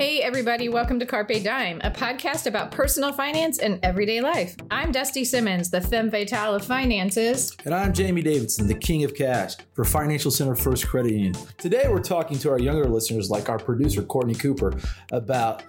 Hey, everybody, welcome to Carpe Dime, a podcast about personal finance and everyday life. I'm Dusty Simmons, the femme fatale of finances. And I'm Jamie Davidson, the king of cash for Financial Center First Credit Union. Today, we're talking to our younger listeners, like our producer, Courtney Cooper, about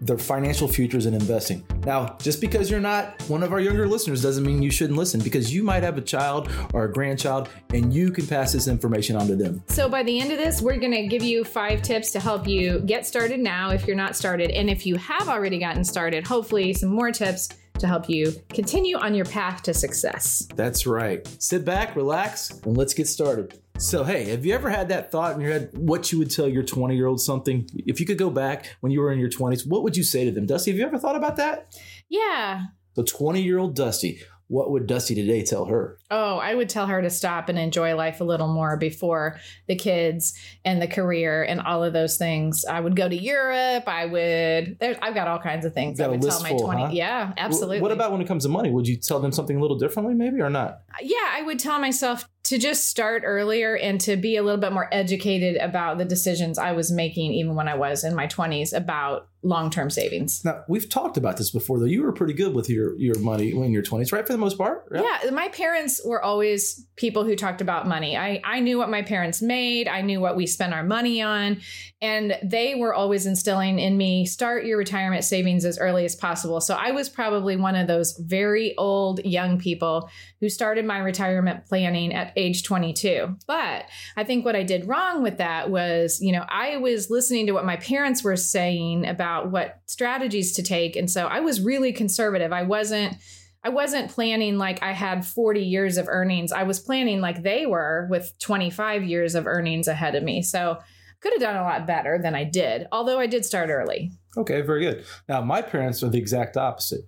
their financial futures and investing. Now, just because you're not one of our younger listeners doesn't mean you shouldn't listen because you might have a child or a grandchild and you can pass this information on to them. So, by the end of this, we're going to give you five tips to help you get started now if you're not started. And if you have already gotten started, hopefully, some more tips to help you continue on your path to success. That's right. Sit back, relax, and let's get started. So, hey, have you ever had that thought in your head what you would tell your 20 year old something? If you could go back when you were in your 20s, what would you say to them? Dusty, have you ever thought about that? Yeah. The 20 year old Dusty, what would Dusty today tell her? Oh, I would tell her to stop and enjoy life a little more before the kids and the career and all of those things. I would go to Europe. I would. I've got all kinds of things. Got I would tell my full, twenty. huh? Yeah, absolutely. What about when it comes to money? Would you tell them something a little differently, maybe, or not? Yeah, I would tell myself to just start earlier and to be a little bit more educated about the decisions I was making, even when I was in my twenties, about long-term savings. Now, we've talked about this before, though. You were pretty good with your, your money when you're in your 20s, right? For the most part? Yeah, my parents were always people who talked about money. I, I knew what my parents made, I knew what we spent our money on, and they were always instilling in me start your retirement savings as early as possible. So I was probably one of those very old young people who started my retirement planning at age 22. But I think what I did wrong with that was, you know, I was listening to what my parents were saying about what strategies to take. And so I was really conservative. I wasn't I wasn't planning like I had 40 years of earnings. I was planning like they were with 25 years of earnings ahead of me. So could have done a lot better than I did, although I did start early. Okay, very good. Now, my parents are the exact opposite.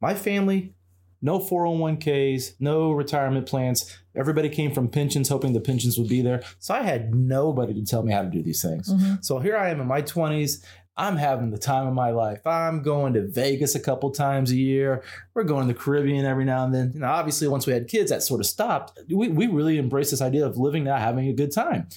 My family, no 401ks, no retirement plans. Everybody came from pensions, hoping the pensions would be there. So I had nobody to tell me how to do these things. Mhm. So here I am in my 20s. I'm having the time of my life. I'm going to Vegas a couple times a year. We're going to the Caribbean every now and then. You know, obviously, once we had kids, that sort of stopped. We, we really embraced this idea of living now, having a good time.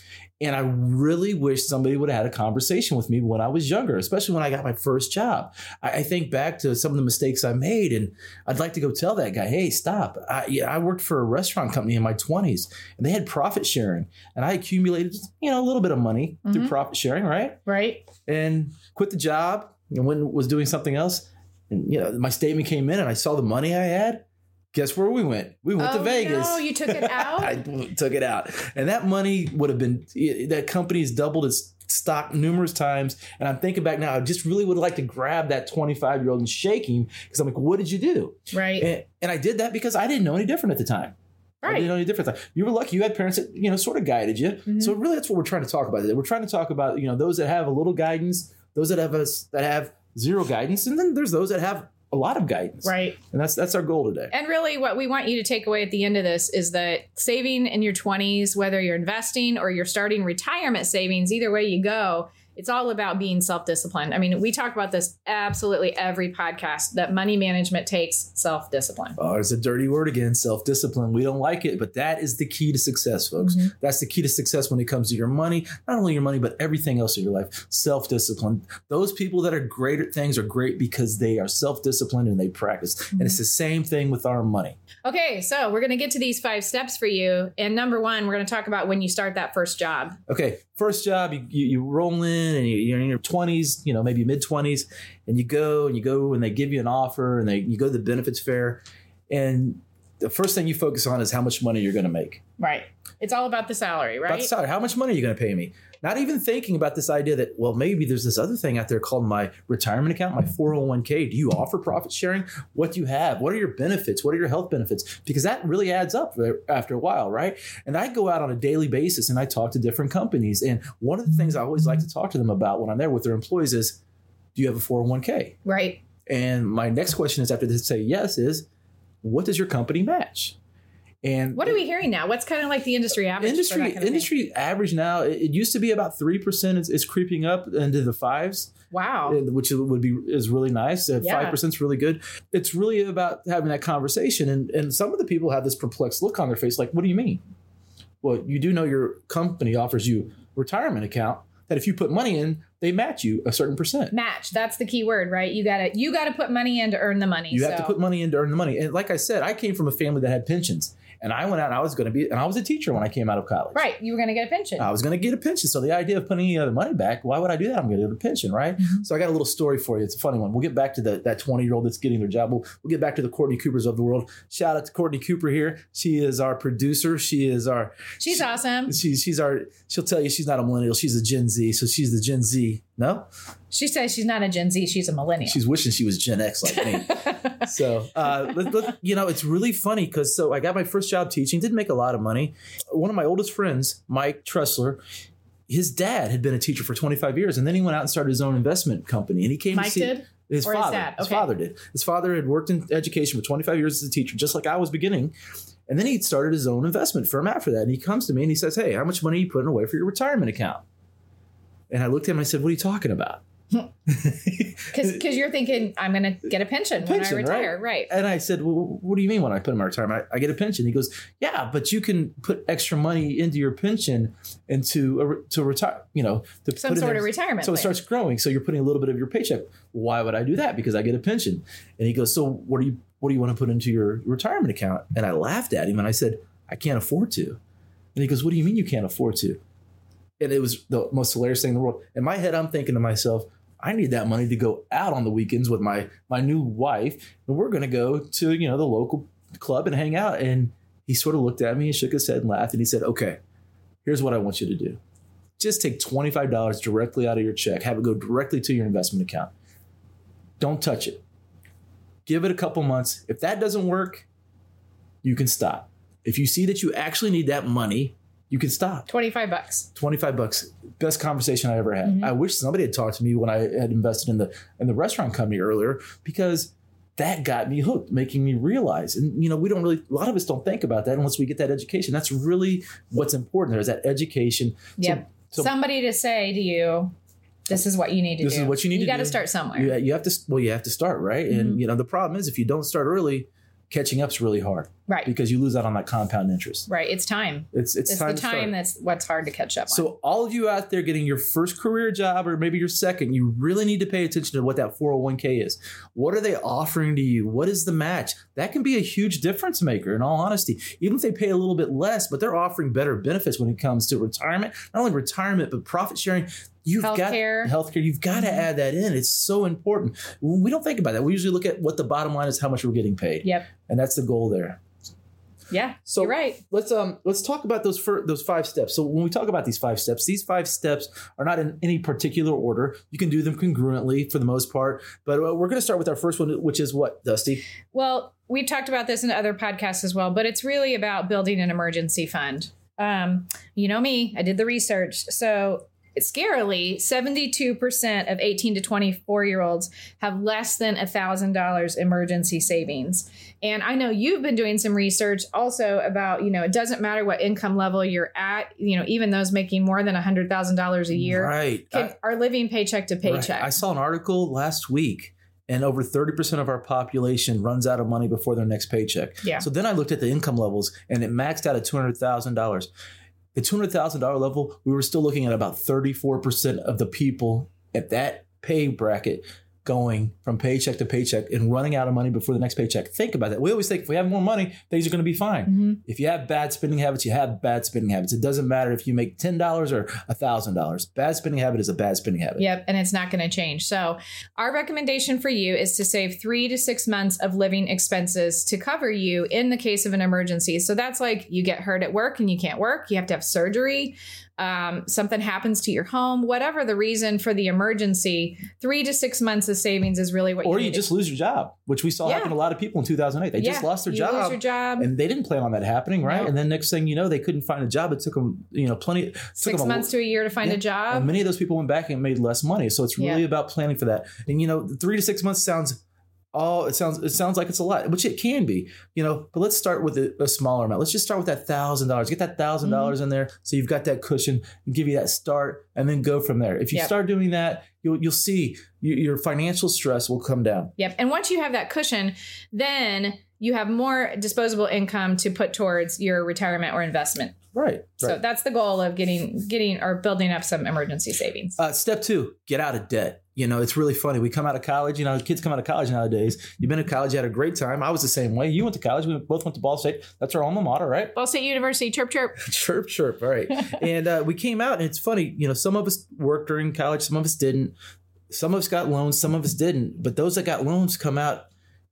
And I really wish somebody would have had a conversation with me when I was younger, especially when I got my first job. I, I think back to some of the mistakes I made, and I'd like to go tell that guy, hey, stop. I, yeah, I worked for a restaurant company in my 20s, and they had profit sharing, and I accumulated, you know, a little bit of money through Mhm. profit sharing, right? Right? and quit the job and went, was doing something else and you know my statement came in and i saw the money i had guess where we went we went oh, to vegas No, you took it out? i took it out and that money would have been that company's doubled its stock numerous times and i'm thinking back now i just really would like to grab that 25 year old and shake him because i'm like what did you do right. and, and i did that because i didn't know any different at the time I right. didn't know any different. You were lucky; you had parents that you know sort of guided you. Mhm. So really, that's what we're trying to talk about. We're trying to talk about you know those that have a little guidance, those that have us that have zero guidance, and then there's those that have a lot of guidance. Right. And that's that's our goal today. And really, what we want you to take away at the end of this is that saving in your 20s, whether you're investing or you're starting retirement savings, either way you go, it's all about being self disciplined. I mean, we talk about this absolutely every podcast that money management takes self discipline. Oh, there's a dirty word again, self discipline. We don't like it, but that is the key to success, folks. Mhm. That's the key to success when it comes to your money, not only your money, but everything else in your life. Self discipline. Those people that are great at things are great because they are self disciplined and they practice. And it's the same thing with our money. Okay, so we're going to get to these five steps for you. And number one, we're going to talk about when you start that first job. Okay, first job, you, you, you roll in and you, you're in your 20s, you know, maybe mid 20s, and you go and you go and they give you an offer and they you go to the benefits fair. And the first thing you focus on is how much money you're going to make. Right. It's all about the salary, About the right? salary. How much money are you going to pay me? Not even thinking about this idea that, well, maybe there's this other thing out there called my retirement account, my 401k. Do you offer profit sharing? What do you have? What are your benefits? What are your health benefits? Because that really adds up after a while, right? And I go out on a daily basis and I talk to different companies. And one of the things I always like to talk to them about when I'm there with their employees is, do you have a 401k? Right. And my next question is after they say yes is, what does your company match? And What are we hearing now? What's kind of like the industry average? industry kind of thing? industry average now it, it used to be about 3% it's, it's creeping up into the fives Wow. which would be is really nice Uh, Yeah. 5% is really good it's really about having that conversation and and some of the people have this perplexed look on their face like what do you mean well you do know your company offers you retirement account that if you put money in, they match you a certain percent. Match. That's the key word, right? You gotta you gotta put money in to earn the money. You have to put money in to earn the money. And like I said, I came from a family that had pensions. And I went out and I was going to be, and I was a teacher when I came out of college. right. You were gonna get a pension. I was going to get a pension. So the idea of putting any other money back, why would I do that? I'm going to get a pension, right? Mhm. So I got a little story for you. It's a funny one. We'll get back to the, that 20 year old that's getting their job. We'll, we'll get back to the Courtney Coopers of the world. Shout out to Courtney Cooper here. She is our producer. She is our, She's she- awesome. she's, she's our, she'll tell you she's not a millennial. She's a Gen Z. So she's the Gen Z. No? She says she's not a Gen Z, she's a millennial. She's wishing she was Gen X like me. So, uh, let, let- you know, it's really funny because so I got my first job teaching, didn't make a lot of money. One of my oldest friends, Mike Tressler, his dad had been a teacher for 25 years, and then he went out and started his own investment company. And he came Mike to see did? his Or his father. His Okay. father did. His father had worked in education for 25 years as a teacher, just like I was beginning. And then he started his own investment firm after that. And he comes to me and he says, Hey, how much money are you putting away for your retirement account? And I looked at him and I said, What are you talking about? Because you're thinking, I'm going to get a pension, Pension, when I retire. Right. And I said, Well, what do you mean when I put in my retirement? I, I get a pension. He goes, Yeah, but you can put extra money into your pension and to, uh, to retire, you know, to Some put sort in- of retirement. So it starts growing. So you're putting a little bit of your paycheck. Why would I do that? Because I get a pension. And he goes, So what do you what do you want to put into your retirement account? And I laughed at him and I said, I can't afford to. And he goes, What do you mean you can't afford to? And it was the most hilarious thing in the world. In my head, I'm thinking to myself, I need that money to go out on the weekends with my my new wife, and we're gonna go to, you know, the local club and hang out. And he sort of looked at me and shook his head and laughed, and he said, Okay, here's what I want you to do just take $25 directly out of your check, have it go directly to your investment account. Don't touch it. Give it a couple months. If that doesn't work, you can stop. If you see that you actually need that money, you can stop. 25 bucks. 25 bucks. Best conversation I ever had. Mhm. I wish somebody had talked to me when I had invested in the in the restaurant company earlier because that got me hooked, making me realize. And you know, we don't really a lot of us don't think about that unless we get that education. That's really what's important there is that education. So- Yep. so Somebody to say to you, this is what you need to This do. This is what you need You to do. You got to start somewhere. you, you have to well you have to start right Mm-hmm. and you know the problem is if you don't start early catching up's really hard Right. because you lose out on that compound interest Right. It's time. it's it's, It's time the time that's what's hard to catch up on. so all of you out there getting your first career job or maybe your second you really need to pay attention to what that 401k is what are they offering to you what is the match that can be a huge difference maker in all honesty even if they pay a little bit less but they're offering better benefits when it comes to retirement not only retirement but profit sharing you've Healthcare. got healthcare you've got to Mhm. add that in it's so important we don't think about that we usually look at what the bottom line is how much we're getting paid Yep. and that's the goal there Yeah. so you're right. let's um let's talk about those fir- those five steps. So when we talk about these five steps, these five steps are not in any particular order. You can do them congruently for the most part, but uh, we're going to start with our first one, which is what Dusty. Well, we've talked about this in other podcasts as well, but it's really about building an emergency fund. Um, you know me, I did the research. So scarily, 72% of 18 to 24 year olds have less than $1,000 emergency savings. And I know you've been doing some research also about, you know, it doesn't matter what income level you're at, you know, even those making more than $100,000 a year right? can, I- are living paycheck to right. paycheck. I saw an article last week. And over 30% of our population runs out of money before their next paycheck. Yeah. So then I looked at the income levels and it maxed out at $200,000. The $200,000 level, we were still looking at about 34% of the people at that pay bracket going from paycheck to paycheck and running out of money before the next paycheck. Think about that. We always think if we have more money, things are going to be fine. Mhm. If you have bad spending habits, you have bad spending habits. It doesn't matter if you make $10 or $1,000. Bad spending habit is a bad spending habit. Yep, and it's not going to change. So, our recommendation for you is to save three to six months of living expenses to cover you in the case of an emergency. So, that's like you get hurt at work and you can't work, you have to have surgery, um, something happens to your home, whatever the reason for the emergency, three to six months of savings is really what Or you you just lose your job, which we saw Yeah. happen to a lot of people in 2008. They just lost their job. Job. and they didn't plan on that happening, right? No. And then next thing you know, they couldn't find a job. It took them, you know, plenty. Took Six them a- months to a year to find Yeah, a job. and many of those people went back and made less money. So it's really Yeah. about planning for that. And you know, three to six months sounds. Oh, it sounds it sounds like it's a lot, which it can be, you know. But let's start with a, a smaller amount. Let's just start with that thousand dollars. Get that thousand Mm-hmm. dollars in there, so you've got that cushion and give you that start, and then go from there. If you Yep. start doing that, you'll you'll see you, your financial stress will come down. Yep. And once you have that cushion, then you have more disposable income to put towards your retirement or investment. Right. So right. that's the goal of getting getting or building up some emergency savings. Uh, step two, get out of debt. You know, it's really funny. We come out of college, you know, kids come out of college nowadays. You've been in college, you had a great time. I was the same way. You went to college, we both went to Ball State. That's our alma mater, right? Ball State University, chirp, chirp. chirp, chirp. All right. and uh, we came out, and it's funny, you know, some of us worked during college, some of us didn't. Some of us got loans, some of us didn't. But those that got loans come out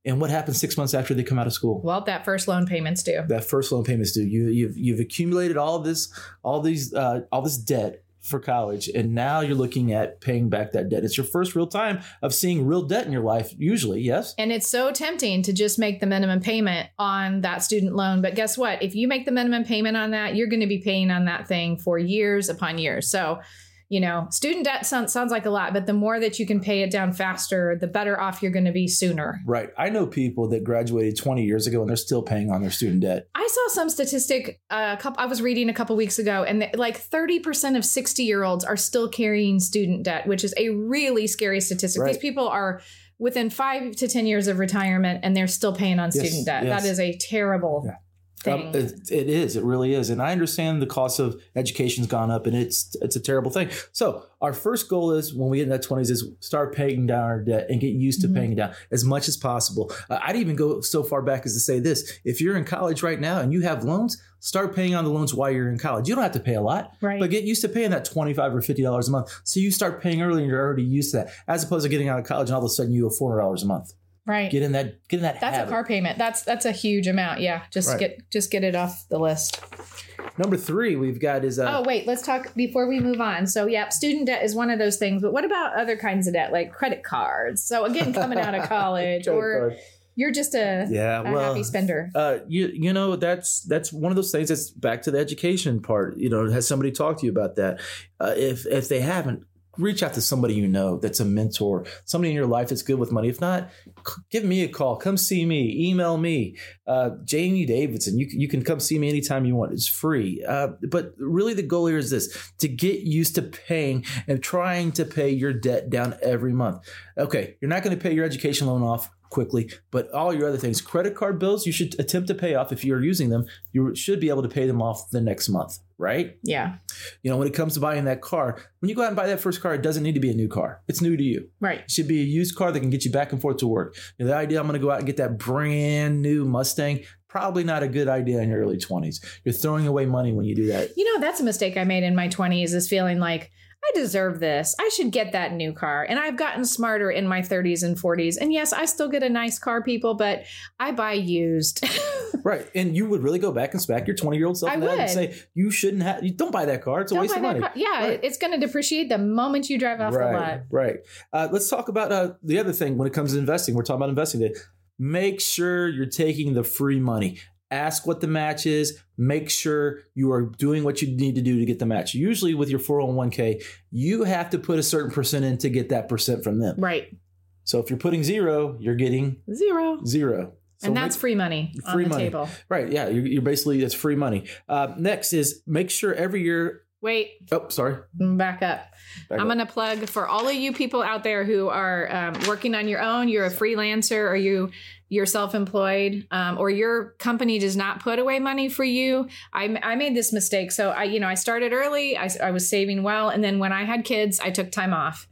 and what happens six months after they come out of school? Well, that first loan payments due. That first loan payments due. You, you've you've accumulated all this, all these, uh, all this debt for college, and now you're looking at paying back that debt. It's your first real time of seeing real debt in your life. Usually, yes. And it's so tempting to just make the minimum payment on that student loan, but guess what? If you make the minimum payment on that, you're going to be paying on that thing for years upon years. So you know, student debt sounds, sounds like a lot, but the more that you can pay it down faster, the better off you're going to be sooner. Right. I know people that graduated 20 years ago and they're still paying on their student debt. I saw some statistic uh, a couple I was reading a couple weeks ago and th- like 30% of 60-year-olds are still carrying student debt, which is a really scary statistic. Right. These people are within 5 to 10 years of retirement and they're still paying on Yes, student debt. yes. That is a terrible Yeah. Thing. Um, it, it is. It really is. And I understand the cost of education's gone up, and it's it's a terrible thing. So our first goal is when we get in that twenties is start paying down our debt and get used to Mhm. paying it down as much as possible. Uh, I'd even go so far back as to say this: if you're in college right now and you have loans, start paying on the loans while you're in college. You don't have to pay a lot. right. But get used to paying that twenty five or fifty dollars a month, so you start paying early and you're already used to that, as opposed to getting out of college and all of a sudden you owe four hundred dollars a month. Right. Get in that, get in that. That's habit. a car payment. That's that's a huge amount. Yeah, just Right. get just get it off the list. Number three, we've got is uh, oh wait, let's talk before we move on. So yeah, student debt is one of those things. But what about other kinds of debt, like credit cards? So again, coming out of college, or card. you're just a, yeah, a well, happy spender. uh, you you know that's that's one of those things that's back to the education part. You know, has somebody talked to you about that? Uh, if if they haven't, reach out to somebody you know that's a mentor, somebody in your life that's good with money. If not, give me a call. Come see me. Email me, uh, Jamie Davidson. You you can come see me anytime you want. It's free. Uh, but really, the goal here is this: to get used to paying and trying to pay your debt down every month. Okay, you're not going to pay your education loan off quickly, but all your other things, credit card bills, you should attempt to pay off if you're using them. You should be able to pay them off the next month, right? Yeah, You know, when it comes to buying that car, when you go out and buy that first car, it doesn't need to be a new car. It's new to you. right. It should be a used car that can get you back and forth to work. You know, the idea I'm going to go out and get that brand new Mustang, probably not a good idea in your early 20s. You're throwing away money when you do that. You know, that's a mistake I made in my 20s is feeling like I deserve this. I should get that new car. And I've gotten smarter in my 30s and 40s. And yes, I still get a nice car, people, but I buy used. Right. And you would really go back and smack your 20 year old self I in the head and say, you shouldn't have, you don't buy that car. It's a Don't waste of money. car. Yeah, Right. it's going to depreciate the moment you drive off right, the lot. Right. Uh, let's talk about uh, the other thing when it comes to investing. We're talking about investing today. Make sure you're taking the free money. Ask what the match is. Make sure you are doing what you need to do to get the match. Usually, with your 401k, you have to put a certain percent in to get that percent from them. Right. So if you're putting zero, you're getting Zero. zero. So and that's make- free money on Free the money. table. right. Yeah, you're, you're basically it's free money. Uh, next is make sure every year. Wait, Oh, sorry. back up. Back I'm going to plug for all of you people out there who are um, working on your own. You're a freelancer, or you you're self-employed, um, or your company does not put away money for you. I, I made this mistake. So I, you know, I started early. I, I was saving well, and then when I had kids, I took time off.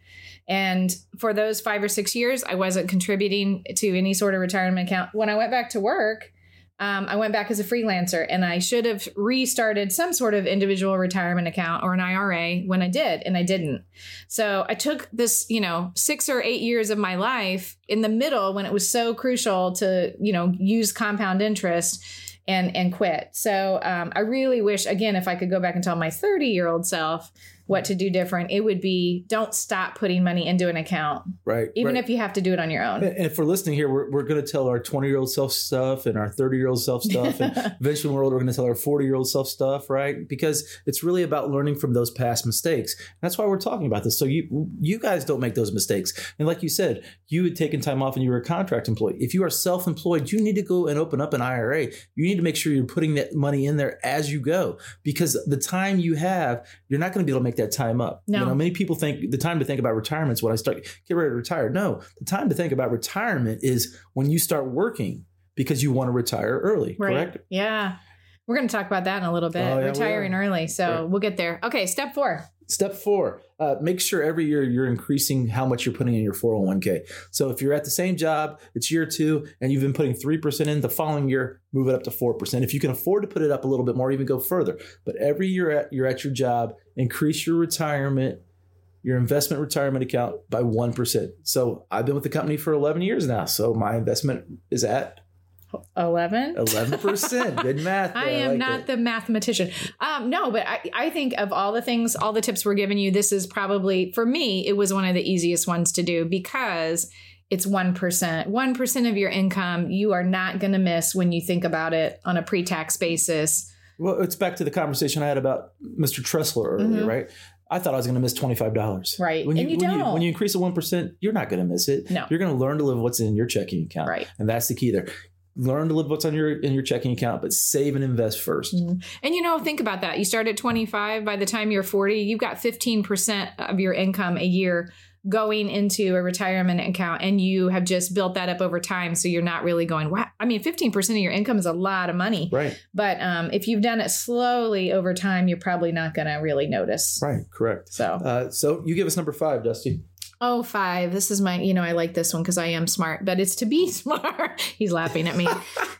And for those five or six years, I wasn't contributing to any sort of retirement account. When I went back to work, um, I went back as a freelancer and I should have restarted some sort of individual retirement account or an IRA when I did, and I didn't. So I took this, you know, six or eight years of my life in the middle when it was so crucial to, you know, use compound interest and and quit. So um, I really wish, again, if I could go back and tell my 30 year old self what to do different, it would be don't stop putting money into an account, Right. even right. if you have to do it on your own. And we're listening here, we're, we're going to tell our 20 year old self stuff and our 30 year old self stuff. And eventually, in the world, we're going to tell our 40 year old self stuff, right? Because it's really about learning from those past mistakes. That's why we're talking about this. So you you guys don't make those mistakes. And like you said, you had taken time off and you were a contract employee. If you are self employed, you need to go and open up an IRA. You need to make sure you're putting that money in there as you go because the time you have, you're not going to be able to make that time up. No. You know, many people think the time to think about retirement is when I start get ready to retire. No, the time to think about retirement is when you start working. because you want to retire early, correct? Yeah. We're going to talk about that in a little bit. Oh, yeah, Retiring early. So Right. we'll get there. Okay. Step four. Step four, uh, make sure every year you're increasing how much you're putting in your 401k. So if you're at the same job, it's year two, and you've been putting 3% in the following year, move it up to 4%. If you can afford to put it up a little bit more, even go further. But every year at, you're at your job, increase your retirement, your investment retirement account by 1%. So I've been with the company for 11 years now. So my investment is at 11. 11%. Good math. I there. am like not it. the mathematician. Um, no, but I, I think of all the things, all the tips we're giving you, this is probably, for me, it was one of the easiest ones to do because it's 1%. 1% of your income you are not going to miss when you think about it on a pre tax basis. Well, it's back to the conversation I had about Mr. Tressler earlier, Mhm. right? I thought I was going to miss twenty five dollars. Right. When you, And you when don't. when you increase it one percent, you're not going to miss it. No. You're going to learn to live what's in your checking account, Right. and that's the key there. Learn to live what's on your in your checking account, but save and invest 1st Mhm. And you know, think about that. You start at 25, by the time you're 40, you've got 15% of your income a year going into a retirement account and you have just built that up over time so you're not really going wow i mean 15% of your income is a lot of money Right. but um, if you've done it slowly over time you're probably not going to really notice Right. Correct. so Uh, so you give us number five, Dusty. Oh five. This is my you know i like this one because i am smart but it's to be smart. He's laughing at me.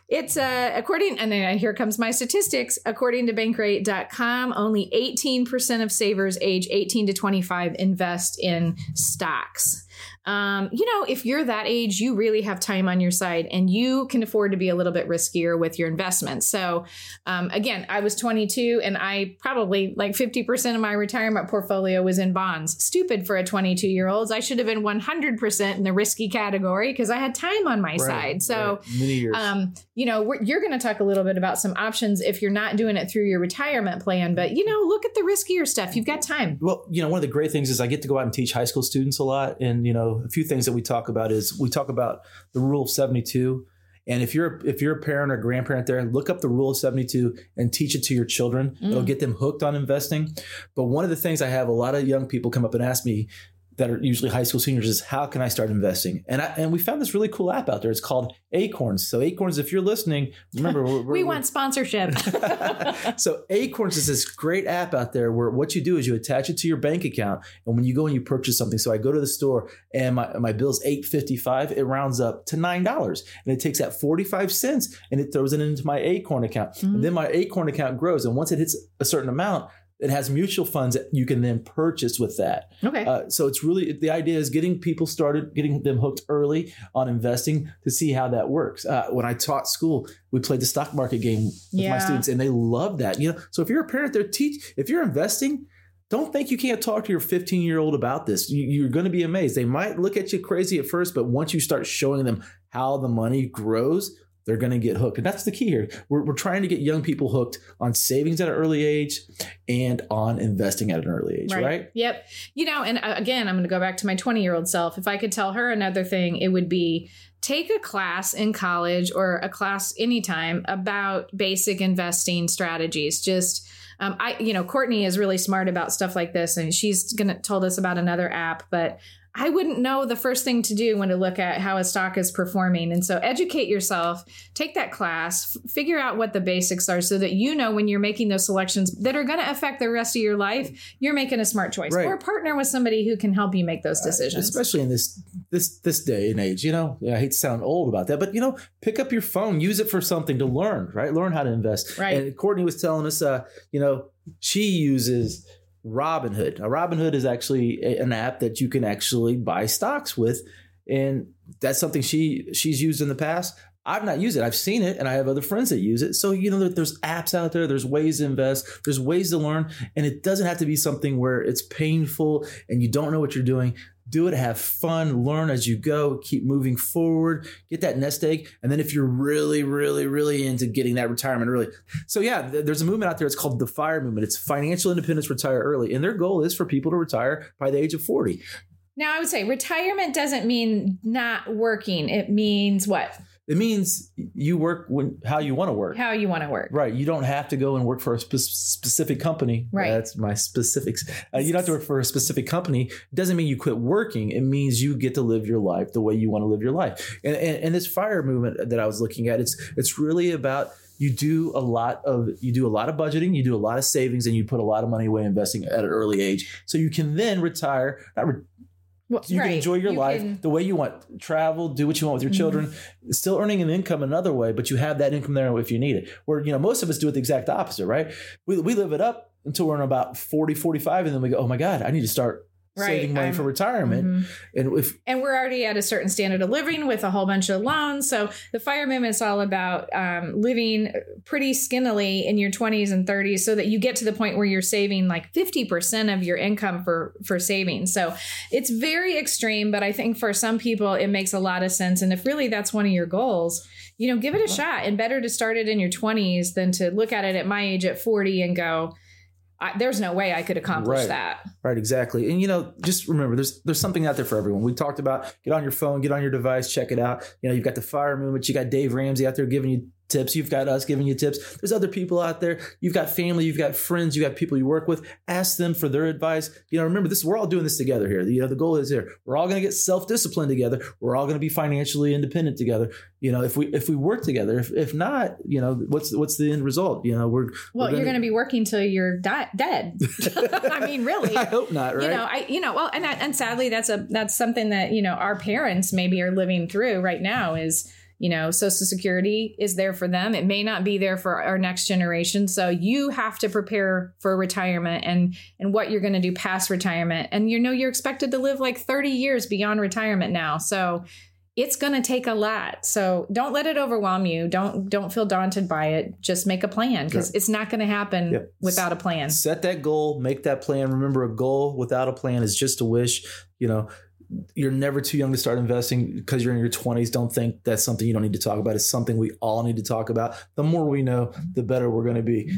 It's uh according and then here comes my statistics. According to bankrate.com only 18% of savers age 18 to 25 invest in stocks um, you know, if you're that age, you really have time on your side and you can afford to be a little bit riskier with your investments. So, um, again, I was 22 and I probably like 50% of my retirement portfolio was in bonds. Stupid for a 22 year old. I should have been 100% in the risky category because I had time on my Right, side. So, right. many years. um, you know, we're, you're going to talk a little bit about some options if you're not doing it through your retirement plan. But, you know, look at the riskier stuff. You've got time. Well, you know, one of the great things is I get to go out and teach high school students a lot. And, you know, a few things that we talk about is we talk about the rule of 72. And if you're if you're a parent or grandparent there, look up the rule of 72 and teach it to your children. It'll Mm. get them hooked on investing. But one of the things I have a lot of young people come up and ask me that are usually high school seniors is how can I start investing? And I, and we found this really cool app out there. It's called Acorns. So Acorns, if you're listening, remember we're, We we're- want sponsorship. so Acorns is this great app out there where what you do is you attach it to your bank account, and when you go and you purchase something, so I go to the store and my my bill's eight fifty five, it rounds up to nine dollars, and it takes that forty five cents and it throws it into my Acorn account, Mhm. and then my Acorn account grows, and once it hits a certain amount. It has mutual funds that you can then purchase with that. okay. Uh, so it's really the idea is getting people started, getting them hooked early on investing to see how that works. Uh, when I taught school, we played the stock market game with Yeah. my students, and they loved that. You know, so if you're a parent, they're teach if you're investing. Don't think you can't talk to your 15 year old about this. You, you're going to be amazed. They might look at you crazy at first, but once you start showing them how the money grows, they're going to get hooked. And that's the key here. We're, we're trying to get young people hooked on savings at an early age and on investing at an early age, right? Yep. You know, and uh, again, I'm going to go back to my 20 year old self. If I could tell her another thing, it would be take a class in college or a class anytime about basic investing strategies. Just, um, I, you know, Courtney is really smart about stuff like this, and she's gonna told us about another app, but I wouldn't know the first thing to do when to look at how a stock is performing. And so educate yourself, take that class, f- figure out what the basics are so that you know when you're making those selections that are going to affect the rest of your life, you're making a smart choice. Right. Or partner with somebody who can help you make those decisions. especially in this this this day and age. You know, I hate to sound old about that, but you know, pick up your phone, use it for something to learn, right? Learn how to invest. Right. And Courtney was telling us, uh, you know, she uses Robinhood. Now, Robinhood is actually an app that you can actually buy stocks with, and that's something she she's used in the past. I've not used it. I've seen it, and I have other friends that use it. So you know, there's apps out there. There's ways to invest. There's ways to learn, and it doesn't have to be something where it's painful and you don't know what you're doing. Do it, have fun, learn as you go, keep moving forward, get that nest egg. And then if you're really, really, really into getting that retirement early. So yeah, there's a movement out there. It's called the FIRE movement. It's financial independence, retire early. And their goal is for people to retire by the age of 40. now, I would say retirement doesn't mean not working. It means what? It means you work when how you want to work. How you want to work. Right. You don't have to go and work for a spe- specific company. Right. That's my specifics. Uh, you don't have to work for a specific company. It doesn't mean you quit working. It means you get to live your life the way you want to live your life. And, and, and this fire movement that I was looking at, it's it's really about you do a lot of you do a lot of budgeting, you do a lot of savings, and you put a lot of money away investing at an early age, so you can then retire. Not re- Well, you right. can enjoy your You life can- the way you want travel do what you want with your Mhm. children still earning an income another way but you have that income there if you need it where you know most of us do it the exact opposite right we, we live it up until we're in about 40 45 and then we go oh my god i need to start Right, saving money I'm- for retirement Mhm. and if and we're already at a certain standard of living with a whole bunch of loans. So the fire movement is all about um, living pretty skinnily in your 20s and 30s, so that you get to the point where you're saving like 50% of your income for for savings. So it's very extreme, but I think for some people it makes a lot of sense. And if really that's one of your goals, you know, give it a shot. And better to start it in your 20s than to look at it at my age at 40 and go. I, there's no way I could accomplish Right. that. Right, exactly. And you know, just remember there's there's something out there for everyone. We talked about get on your phone, get on your device, check it out. You know, you've got the fire movement, you got Dave Ramsey out there giving you tips, you've got us giving you tips. There's other people out there. You've got family, you've got friends, you got people you work with. Ask them for their advice. You know, remember this we're all doing this together here. You know, the goal is here. We're all going to get self-disciplined together. We're all going to be financially independent together. You know, if we if we work together. If if not, you know, what's what's the end result? You know, we're Well, we're you're going to be working till you're di- dead. I mean, really. I hope not, right? You know, I you know, well, and I, and sadly, that's a that's something that you know our parents maybe are living through right now. Is you know, Social Security is there for them. It may not be there for our next generation. So you have to prepare for retirement and and what you're going to do past retirement. And you know, you're expected to live like 30 years beyond retirement now. So it's going to take a lot. So don't let it overwhelm you. Don't don't feel daunted by it. Just make a plan because it's not going to happen Yep. without a plan. set that goal make that plan remember a goal without a plan is just a wish you know you're never too young to start investing because you're in your 20s don't think that's something you don't need to talk about it's something we all need to talk about the more we know the better we're going to be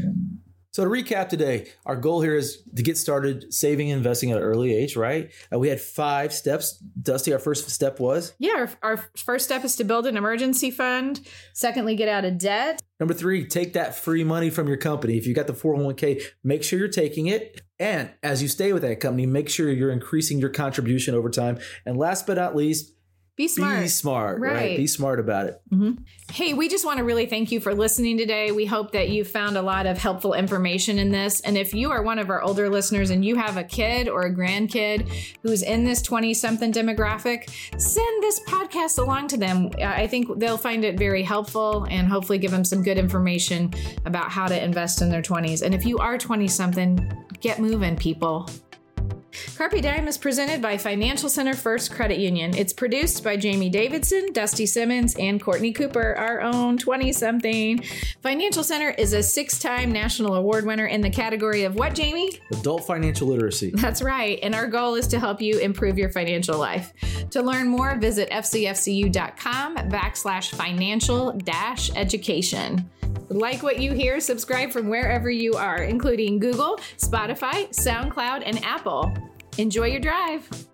so to recap today our goal here is to get started saving and investing at an early age right uh, we had five steps dusty our first step was Yeah, our, our first step is to build an emergency fund. Secondly, get out of debt. Number three, take that free money from your company. If you got the 401k, make sure you're taking it. And as you stay with that company, make sure you're increasing your contribution over time. And last but not least, Be smart. be smart, right. Right. Be smart about it. Mm-hmm. Hey, we just want to really thank you for listening today. We hope that you found a lot of helpful information in this. And if you are one of our older listeners and you have a kid or a grandkid who's in this 20 something demographic, send this podcast along to them. Uh, I think they'll find it very helpful and hopefully give them some good information about how to invest in their 20s. And if you are 20 something, get moving, people. Carpe Diem is presented by Financial Center First Credit Union. It's produced by Jamie Davidson, Dusty Simmons, and Courtney Cooper, our own 20 something. Financial Center is a six time national award winner in the category of what, Jamie? Adult financial literacy. That's right. And our goal is to help you improve your financial life. To learn more, visit fcfcu.com backslash financial dash education. Like what you hear, subscribe from wherever you are, including Google, Spotify, SoundCloud, and Apple. Enjoy your drive.